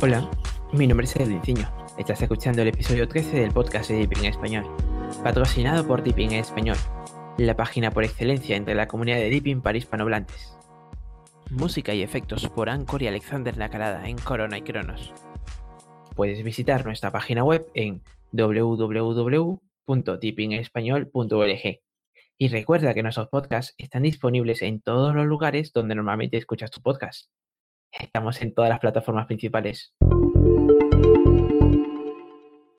Hola, mi nombre es Edwin Estás escuchando el episodio 13 del podcast de Deeping Español, patrocinado por Deeping Español, la página por excelencia entre la comunidad de Deeping para hispanohablantes. Música y efectos por Anchor y Alexander Nacarada en Corona y Cronos. Puedes visitar nuestra página web en www.deepingespañol.org. Y recuerda que nuestros podcasts están disponibles en todos los lugares donde normalmente escuchas tu podcast. Estamos en todas las plataformas principales.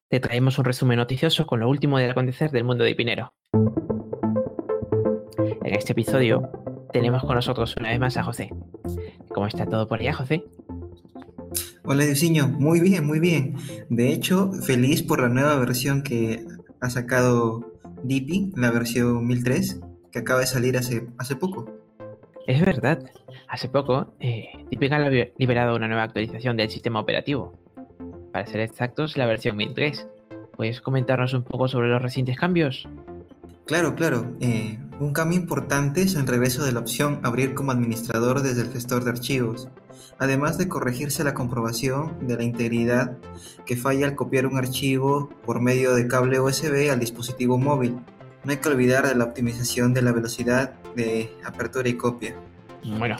Te traemos un resumen noticioso con lo último del acontecer del mundo de Pinero. En este episodio tenemos con nosotros una vez más a José. ¿Cómo está todo por allá, José? Hola, Diseño. Muy bien, muy bien. De hecho, feliz por la nueva versión que ha sacado Dippy, la versión 1003, que acaba de salir hace, hace poco. Es verdad. Hace poco, eh, ha liberado una nueva actualización del sistema operativo. Para ser exactos, la versión 1003. ¿Puedes comentarnos un poco sobre los recientes cambios? Claro, claro. Eh, un cambio importante es el regreso de la opción Abrir como administrador desde el gestor de archivos, además de corregirse la comprobación de la integridad que falla al copiar un archivo por medio de cable USB al dispositivo móvil. No hay que olvidar de la optimización de la velocidad de apertura y copia. Bueno,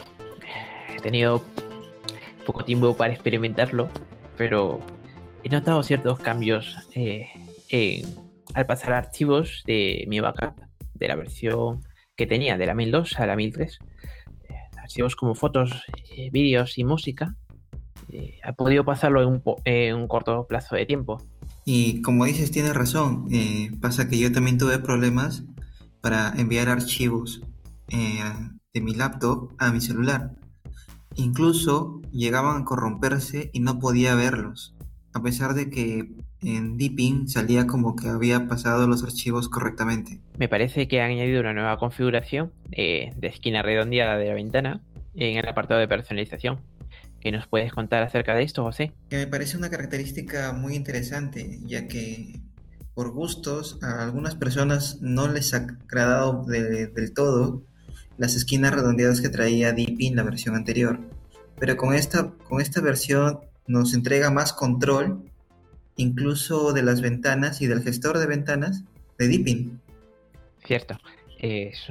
he tenido poco tiempo para experimentarlo, pero he notado ciertos cambios eh, al pasar archivos de mi backup de la versión que tenía de la 1002 a la 1003. Eh, archivos como fotos, eh, vídeos y música. ha podido pasarlo en un, corto plazo de tiempo. Y como dices, tienes razón. pasa que yo también tuve problemas para enviar archivos de mi laptop a mi celular. Incluso llegaban a corromperse y no podía verlos, a pesar de que en Deepin salía como que había pasado los archivos correctamente. Me parece que han añadido una nueva configuración de esquina redondeada de la ventana en el apartado de personalización. ¿Qué nos puedes contar acerca de esto, José? Que me parece una característica muy interesante, ya que por gustos a algunas personas no les ha agradado del todo las esquinas redondeadas que traía Deepin la versión anterior. Pero con esta, con esta versión nos entrega más control, incluso de las ventanas y del gestor de ventanas de Deepin. Cierto. Es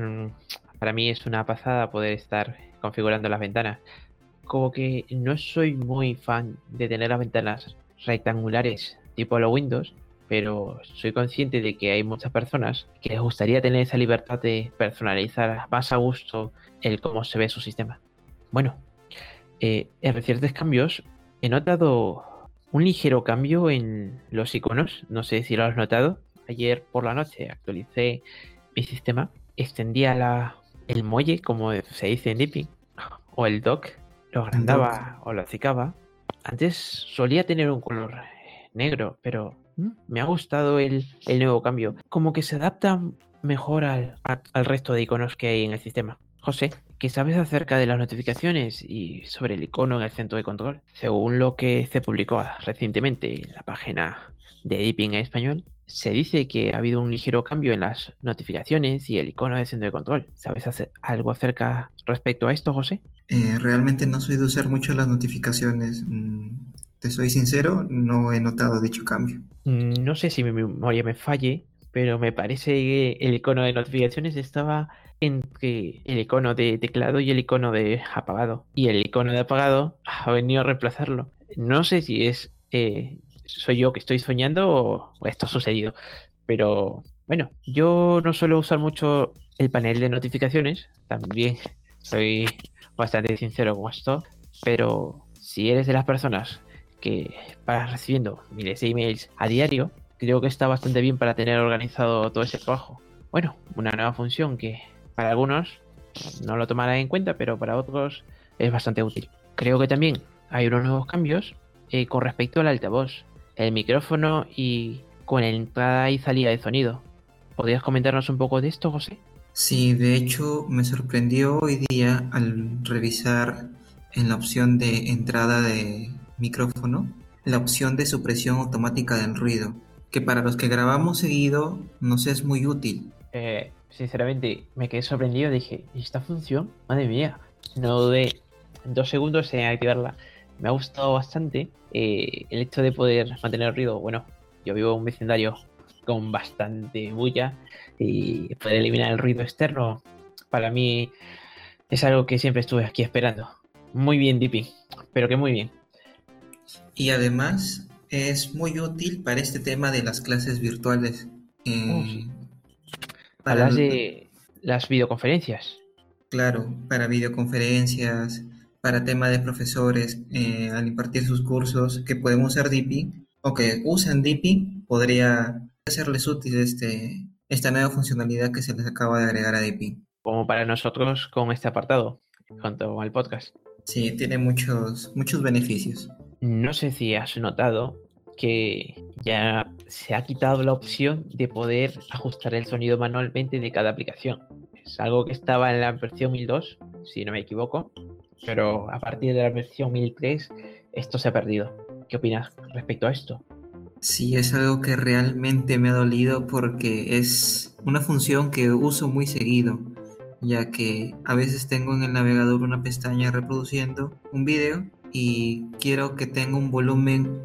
para mí es una pasada poder estar configurando las ventanas. Como que no soy muy fan de tener las ventanas rectangulares tipo los Windows, pero soy consciente de que hay muchas personas que les gustaría tener esa libertad de personalizar más a gusto el cómo se ve su sistema. Bueno, eh, en recientes cambios he notado un ligero cambio en los iconos, no sé si lo has notado. Ayer por la noche actualicé mi sistema, extendía la, el muelle, como se dice en Deepin, o el dock, lo agrandaba o lo acicaba. Antes solía tener un color negro, pero me ha gustado el, nuevo cambio. Como que se adapta mejor al, resto de iconos que hay en el sistema. José, ¿qué sabes acerca de las notificaciones y sobre el icono en el centro de control? Según lo que se publicó recientemente en la página de Deepin en español, se dice que ha habido un ligero cambio en las notificaciones y el icono del centro de control. ¿Sabes hacer algo acerca respecto a esto, José? Eh, realmente no soy de usar mucho las notificaciones. Mm, te soy sincero, no he notado dicho cambio. Mm, no sé si mi memoria me falle, pero me parece que el icono de notificaciones estaba entre el icono de teclado y el icono de apagado. Y el icono de apagado ha venido a reemplazarlo. No sé si es eh, soy yo que estoy soñando o, esto ha sucedido. Pero bueno, yo no suelo usar mucho el panel de notificaciones. También soy bastante sincero con esto. Pero si eres de las personas que para recibiendo miles de emails a diario, creo que está bastante bien para tener organizado todo ese trabajo. Bueno, una nueva función que para algunos no lo tomarán en cuenta, pero para otros es bastante útil. Creo que también hay unos nuevos cambios eh, con respecto al altavoz, el micrófono y con entrada y salida de sonido. ¿Podrías comentarnos un poco de esto, José? Sí, de hecho me sorprendió hoy día al revisar en la opción de entrada de micrófono la opción de supresión automática del ruido, que para los que grabamos seguido nos es muy útil. Eh, sinceramente, me quedé sorprendido. Dije, ¿y esta función? Madre mía. No dudé dos segundos en activarla. me ha gustado bastante eh, el hecho de poder mantener el ruido. Bueno, yo vivo un vecindario con bastante bulla y poder eliminar el ruido externo para mí es algo que siempre estuve aquí esperando. Muy bien, Dippy, pero que muy bien. Y además es muy útil para este tema de las clases virtuales. Eh, para de las videoconferencias. Claro, para videoconferencias, para tema de profesores eh, al impartir sus cursos que pueden usar Dippy o que usan Dippy, podría serles útil este, esta nueva funcionalidad que se les acaba de agregar a Dippy. Como para nosotros con este apartado, junto al podcast. Sí, tiene muchos, muchos beneficios. No sé si has notado que ya se ha quitado la opción de poder ajustar el sonido manualmente de cada aplicación. Es algo que estaba en la versión 1002, si no me equivoco, pero a partir de la versión 1003 esto se ha perdido. ¿Qué opinas respecto a esto? Sí, es algo que realmente me ha dolido porque es una función que uso muy seguido, ya que a veces tengo en el navegador una pestaña reproduciendo un video y quiero que tenga un volumen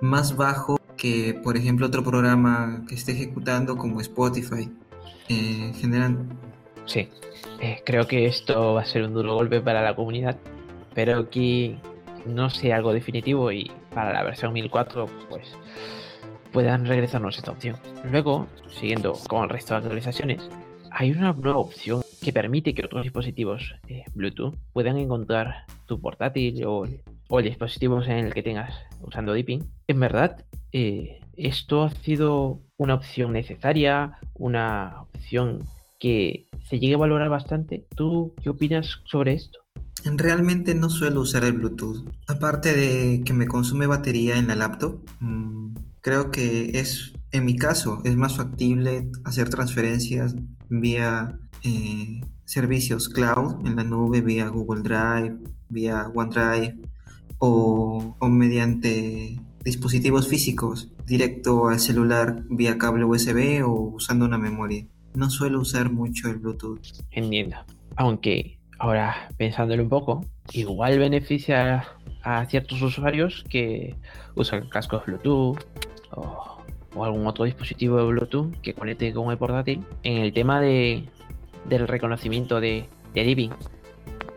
más bajo que, por ejemplo, otro programa que esté ejecutando como Spotify. Eh, generan... Sí, eh, creo que esto va a ser un duro golpe para la comunidad, pero aquí no sé algo definitivo y para la versión 1004 pues puedan regresarnos esta opción. Luego, siguiendo con el resto de actualizaciones, hay una nueva opción que permite que otros dispositivos eh, Bluetooth puedan encontrar tu portátil o, el dispositivo en el que tengas usando Deepin. En verdad, eh, esto ha sido una opción necesaria, una opción que se llegue a valorar bastante. ¿Tú qué opinas sobre esto? Realmente no suelo usar el Bluetooth. Aparte de que me consume batería en la laptop, mm, creo que es, en mi caso, es más factible hacer transferencias vía eh, servicios cloud en la nube, vía Google Drive, vía OneDrive o, o mediante dispositivos físicos directo al celular vía cable USB o usando una memoria. No suelo usar mucho el Bluetooth. Entiendo. Aunque ahora pensándolo un poco, igual beneficia a ciertos usuarios que usan cascos Bluetooth o, algún otro dispositivo de Bluetooth que conecte con el portátil en el tema de, del reconocimiento de, de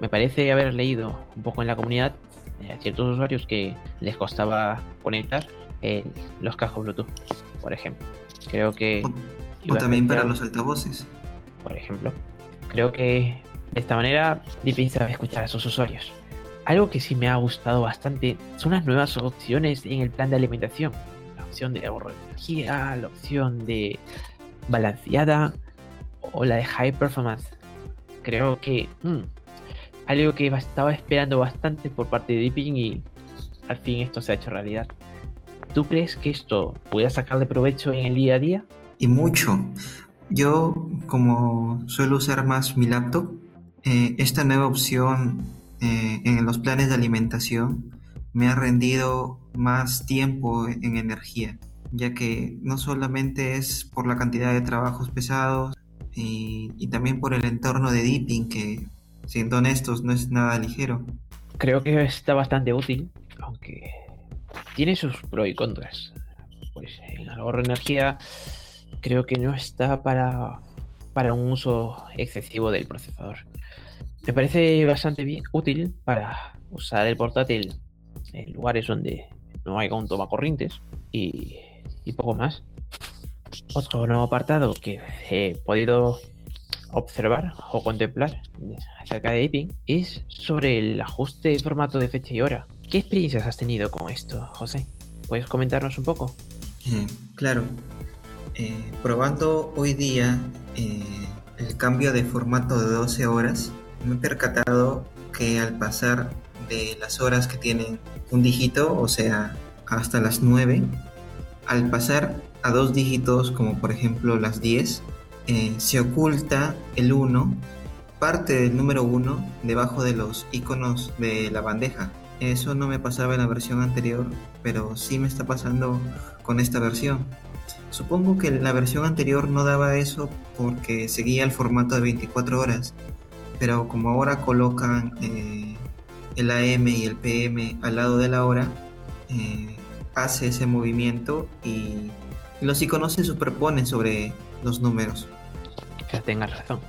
Me parece haber leído un poco en la comunidad a ciertos usuarios que les costaba conectar los cascos Bluetooth, por ejemplo. Creo que... O, también para los altavoces. Por ejemplo. Creo que de esta manera Deepin sabe escuchar a sus usuarios. Algo que sí me ha gustado bastante son las nuevas opciones en el plan de alimentación. La opción de ahorro de energía, la opción de balanceada o la de high performance. Creo que mm, algo que estaba esperando bastante por parte de Deepin y al fin esto se ha hecho realidad. ¿Tú crees que esto pueda sacarle provecho en el día a día? Y mucho. Yo, como suelo usar más mi laptop, eh, esta nueva opción eh, en los planes de alimentación me ha rendido más tiempo en energía, ya que no solamente es por la cantidad de trabajos pesados y, también por el entorno de dipping, que siendo honestos no es nada ligero. Creo que está bastante útil, aunque tiene sus pros y contras. Pues el ahorro de energía creo que no está para, para un uso excesivo del procesador. Me parece bastante bien, útil para usar el portátil en lugares donde no haya un toma corrientes y, poco más. Otro nuevo apartado que he podido observar o contemplar acerca de Iping es sobre el ajuste de formato de fecha y hora. ¿Qué experiencias has tenido con esto, José? ¿Puedes comentarnos un poco? Eh, claro. Eh, probando hoy día eh, el cambio de formato de 12 horas, me he percatado que al pasar de las horas que tienen un dígito, o sea, hasta las 9, al pasar a dos dígitos, como por ejemplo las 10, eh, se oculta el 1, parte del número 1, debajo de los iconos de la bandeja. Eso no me pasaba en la versión anterior, pero sí me está pasando con esta versión. Supongo que la versión anterior no daba eso porque seguía el formato de 24 horas, pero como ahora colocan eh, el AM y el PM al lado de la hora, eh, hace ese movimiento y los iconos se superponen sobre los números. Quizás tengas razón.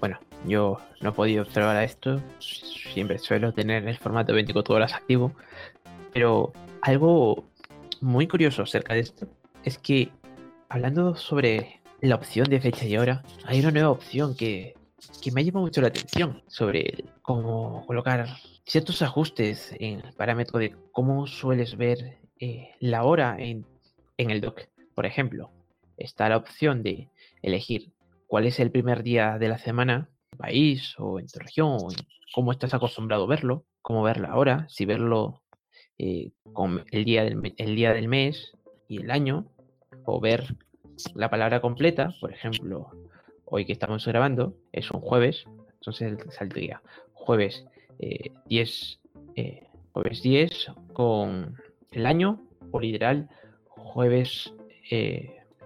Bueno, yo no he podido observar a esto, siempre suelo tener el formato 24 horas activo, pero algo muy curioso acerca de esto es que hablando sobre la opción de fecha y hora, hay una nueva opción que, me ha llamado mucho la atención sobre cómo colocar ciertos ajustes en el parámetro de cómo sueles ver eh, la hora en, en el dock. Por ejemplo, está la opción de elegir cuál es el primer día de la semana, país o en tu región, cómo estás acostumbrado a verlo, cómo verlo ahora, si verlo eh, con el día, del, el día del mes y el año, o ver la palabra completa, por ejemplo, hoy que estamos grabando es un jueves, entonces saldría jueves 10, eh, eh, jueves 10 con el año, o literal jueves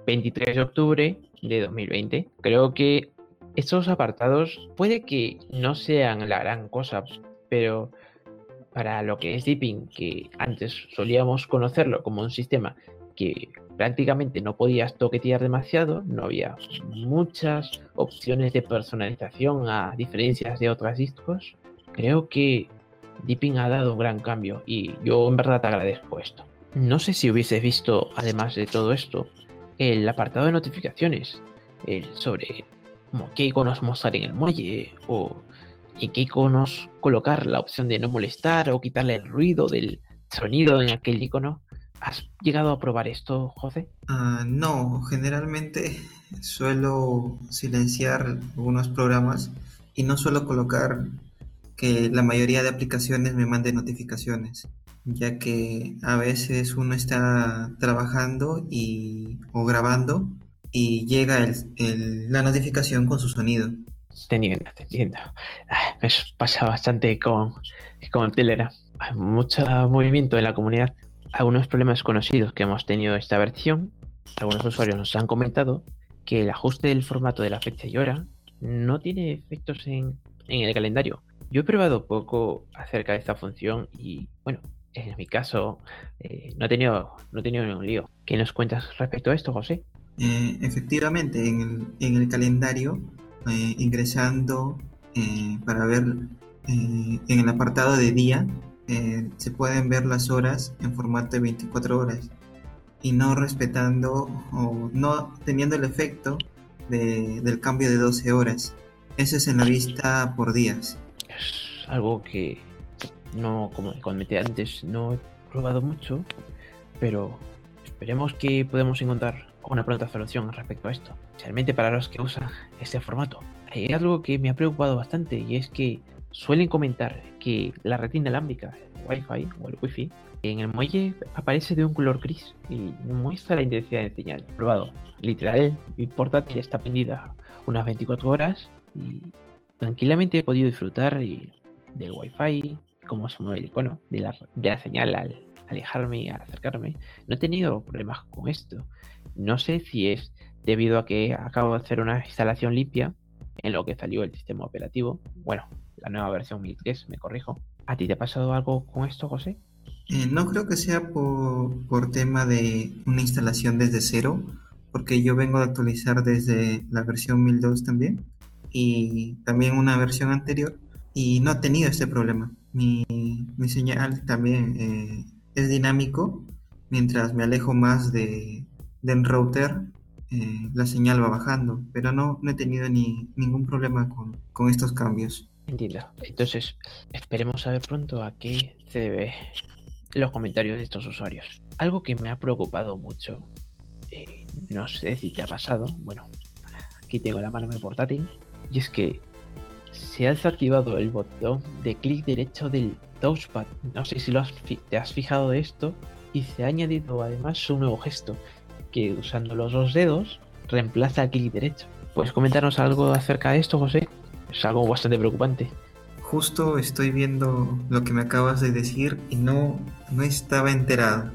23 de octubre de 2020. Creo que estos apartados puede que no sean la gran cosa, pero para lo que es Deepin, que antes solíamos conocerlo como un sistema que prácticamente no podías toquetear demasiado, no había muchas opciones de personalización a diferencias de otros discos, creo que Deepin ha dado un gran cambio y yo en verdad te agradezco esto. No sé si hubieses visto, además de todo esto, el apartado de notificaciones, el sobre qué iconos mostrar en el muelle o en qué iconos colocar la opción de no molestar o quitarle el ruido del sonido en aquel icono. ¿Has llegado a probar esto, José? Ah, no, generalmente suelo silenciar algunos programas y no suelo colocar que la mayoría de aplicaciones me manden notificaciones, ya que a veces uno está trabajando y, o grabando y llega la notificación con su sonido. Te entiendo, te entiendo. Ah, pasa bastante con, con Telegram. Hay mucho movimiento en la comunidad. Algunos problemas conocidos que hemos tenido esta versión, algunos usuarios nos han comentado que el ajuste del formato de la fecha y hora no tiene efectos en, en el calendario. Yo he probado poco acerca de esta función y, bueno, en mi caso eh, no he tenido no he tenido ningún lío. ¿Qué nos cuentas respecto a esto, José? Eh, efectivamente, en el, en el calendario, eh, ingresando para ver en el apartado de día, se pueden ver las horas en formato de 24 horas y no respetando o no teniendo el efecto del cambio de 12 horas. Eso es en la vista por días. Es algo que no, como comenté antes, no he probado mucho, pero esperemos que podamos encontrar una pronta solución respecto a esto, especialmente para los que usan este formato. Hay algo que me ha preocupado bastante y es que suelen comentar que la red inalámbrica, el Wi-Fi o el Wi-Fi, en el muelle aparece de un color gris y muestra la intensidad de señal. Probado. Literal, mi portátil está prendida unas 24 horas y tranquilamente he podido disfrutar del Wi-Fi, cómo se mueve el icono de la, de la señal al alejarme al acercarme. No he tenido problemas con esto. No sé si es debido a que acabo de hacer una instalación limpia en lo que salió el sistema operativo. Bueno, la nueva versión 1003, me corrijo. ¿A ti te ha pasado algo con esto, José? Eh, no creo que sea por, por tema de una instalación desde cero, porque yo vengo de actualizar desde la versión 1002 también y también una versión anterior y no he tenido este problema. Mi, mi señal también eh, es dinámico. Mientras me alejo más de, del router, eh, la señal va bajando, pero no, no he tenido ni, ningún problema con, con, estos cambios. Entiendo. Entonces, esperemos saber pronto a qué se debe los comentarios de estos usuarios. Algo que me ha preocupado mucho, eh, no sé si te ha pasado, bueno, aquí tengo la mano en mi portátil, y es que se ha desactivado el botón de clic derecho del touchpad. No sé si lo has te has fijado de esto. Y se ha añadido además un nuevo gesto que usando los dos dedos reemplaza el clic derecho. ¿Puedes comentarnos algo acerca de esto, José? Es algo bastante preocupante. Justo estoy viendo lo que me acabas de decir y no, no estaba enterado.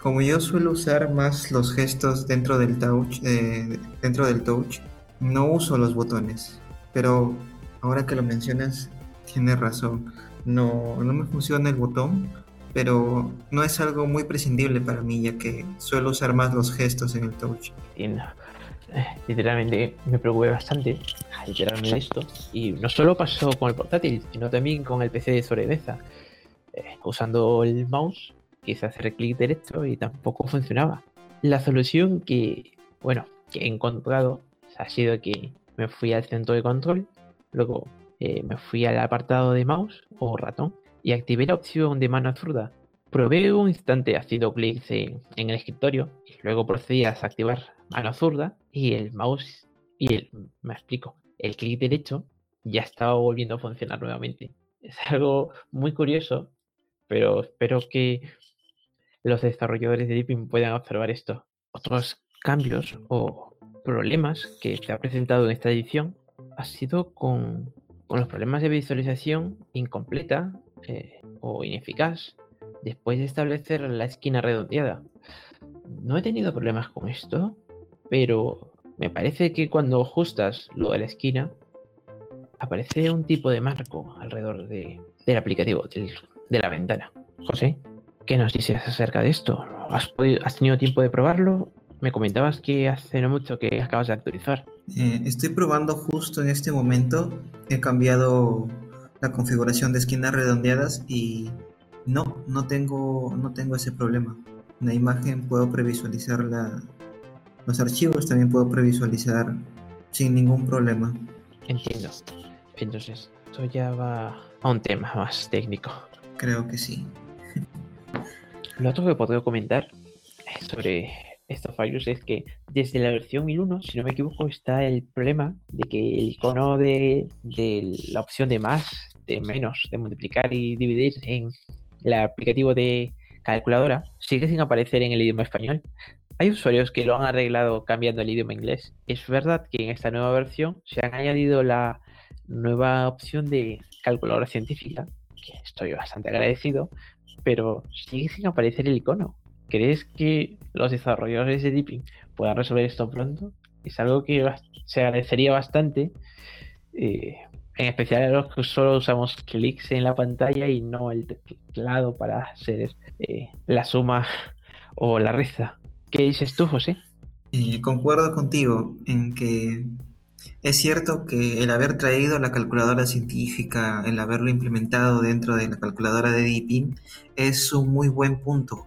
Como yo suelo usar más los gestos dentro del touch, eh, dentro del touch, no uso los botones. Pero ahora que lo mencionas, tienes razón. no, no me funciona el botón, pero no es algo muy prescindible para mí, ya que suelo usar más los gestos en el touch. Entiendo. Eh, literalmente me preocupé bastante literalmente esto. Y no solo pasó con el portátil, sino también con el PC de sobremesa. Eh, usando el mouse, quise hacer clic derecho y tampoco funcionaba. La solución que, bueno, que he encontrado ha sido que me fui al centro de control, luego eh, me fui al apartado de mouse o ratón y activé la opción de mano zurda. Probé un instante haciendo clics en, el escritorio y luego procedí a desactivar mano zurda y el mouse y el, me explico, el clic derecho ya estaba volviendo a funcionar nuevamente. Es algo muy curioso, pero espero que los desarrolladores de Deepin puedan observar esto. Otros cambios o problemas que se ha presentado en esta edición ha sido con, con los problemas de visualización incompleta eh, o ineficaz después de establecer la esquina redondeada. No he tenido problemas con esto, pero me parece que cuando ajustas lo de la esquina, aparece un tipo de marco alrededor de, del aplicativo, de la ventana. José, ¿qué nos dices acerca de esto? ¿Has, ¿Has tenido tiempo de probarlo? Me comentabas que hace no mucho que acabas de actualizar. Eh, estoy probando justo en este momento. He cambiado la configuración de esquinas redondeadas y no, no tengo, no tengo ese problema. la imagen puedo previsualizar la, los archivos, también puedo previsualizar sin ningún problema. Entiendo. Entonces, esto ya va a un tema más técnico. Creo que sí. Lo otro que puedo comentar sobre estos fallos es que desde la versión 1001, si no me equivoco, está el problema de que el icono de, la opción de más, de menos, de multiplicar y dividir en el aplicativo de calculadora sigue sin aparecer en el idioma español. Hay usuarios que lo han arreglado cambiando el idioma inglés. Es verdad que en esta nueva versión se han añadido la nueva opción de calculadora científica, que estoy bastante agradecido, pero sigue sin aparecer el icono. ¿Crees que los desarrolladores de Deepin puedan resolver esto pronto? Es algo que se agradecería bastante, eh, en especial a los que solo usamos clics en la pantalla y no el teclado para hacer eh, la suma o la resta. ¿Qué dices tú, José? Eh, concuerdo contigo en que es cierto que el haber traído la calculadora científica, el haberlo implementado dentro de la calculadora de Deepin, es un muy buen punto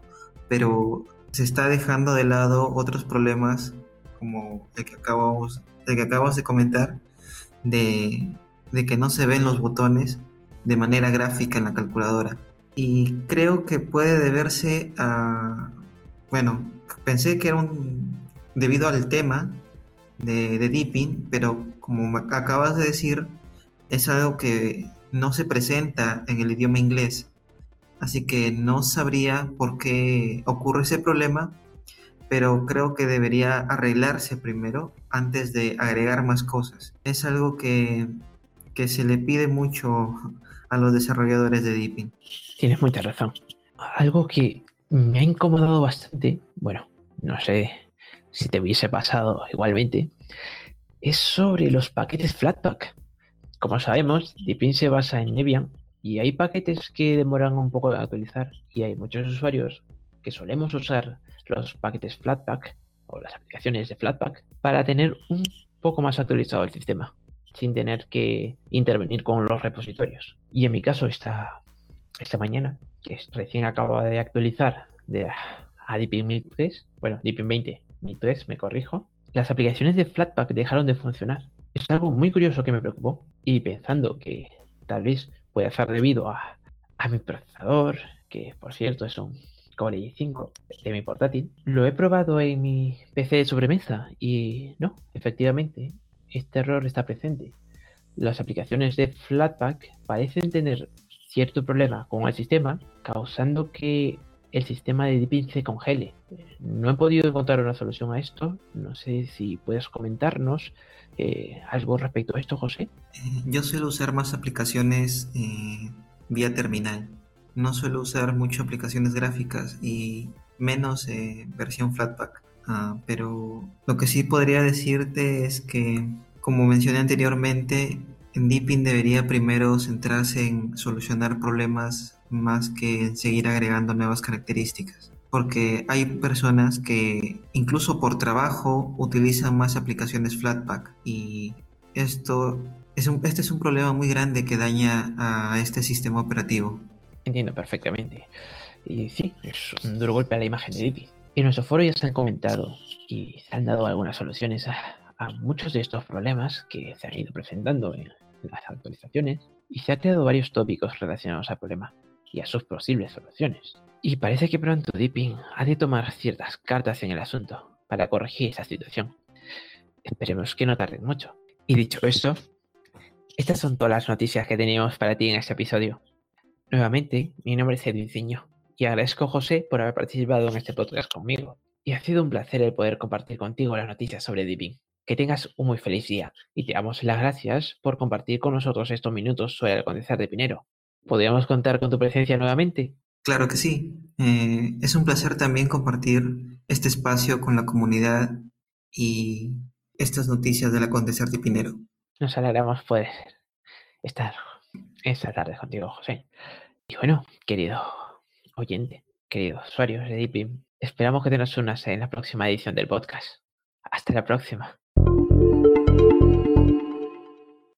pero se está dejando de lado otros problemas como el que acabamos, el que acabamos de comentar, de, que no se ven los botones de manera gráfica en la calculadora. Y creo que puede deberse a, bueno, pensé que era un, debido al tema de, de Deepin, pero como acabas de decir, es algo que no se presenta en el idioma inglés así que no sabría por qué ocurre ese problema, pero creo que debería arreglarse primero antes de agregar más cosas. Es algo que, se le pide mucho a los desarrolladores de Deepin. Tienes mucha razón. Algo que me ha incomodado bastante, bueno, no sé si te hubiese pasado igualmente, es sobre los paquetes Flatpak. Como sabemos, Deepin se basa en Debian y hay paquetes que demoran un poco de actualizar y hay muchos usuarios que solemos usar los paquetes Flatpak o las aplicaciones de Flatpak para tener un poco más actualizado el sistema sin tener que intervenir con los repositorios. Y en mi caso esta, esta mañana, que recién acabo de actualizar de, a Deepin 1003, bueno, Deepin 20, 1003, me corrijo, las aplicaciones de Flatpak dejaron de funcionar. Es algo muy curioso que me preocupó y pensando que tal vez puede ser debido a, mi procesador, que por cierto es un Core i5 de mi portátil. Lo he probado en mi PC de sobremesa y no, efectivamente, este error está presente. Las aplicaciones de Flatpak parecen tener cierto problema con el sistema, causando que el sistema de Deepin se congele. No he podido encontrar una solución a esto. No sé si puedes comentarnos eh, algo respecto a esto, José. Eh, yo suelo usar más aplicaciones eh, vía terminal. No suelo usar mucho aplicaciones gráficas y menos versión Flatpak. Ah, pero lo que sí podría decirte es que, como mencioné anteriormente, en Deepin debería primero centrarse en solucionar problemas más que en seguir agregando nuevas características. Porque hay personas que incluso por trabajo utilizan más aplicaciones Flatpak y esto es un, este es un problema muy grande que daña a este sistema operativo. Entiendo perfectamente. Y sí, es un duro golpe a la imagen de Deepin. En nuestro foro ya se han comentado y se han dado algunas soluciones a, a muchos de estos problemas que se han ido presentando en las actualizaciones y se han creado varios tópicos relacionados al problema y a sus posibles soluciones. Y parece que pronto Deepin ha de tomar ciertas cartas en el asunto para corregir esa situación. Esperemos que no tarde mucho. Y dicho esto, estas son todas las noticias que teníamos para ti en este episodio. Nuevamente, mi nombre es Edwin Ciño y agradezco a José por haber participado en este podcast conmigo. Y ha sido un placer el poder compartir contigo las noticias sobre Deepin. Que tengas un muy feliz día y te damos las gracias por compartir con nosotros estos minutos sobre el acontecer de Pinero. ¿Podríamos contar con tu presencia nuevamente? Claro que sí. Eh, es un placer también compartir este espacio con la comunidad y estas noticias del acontecer de Pinero. Nos alegramos poder estar esta tarde contigo, José. Y bueno, querido oyente, querido usuario de Deepin, esperamos que te nos unas en la próxima edición del podcast. Hasta la próxima.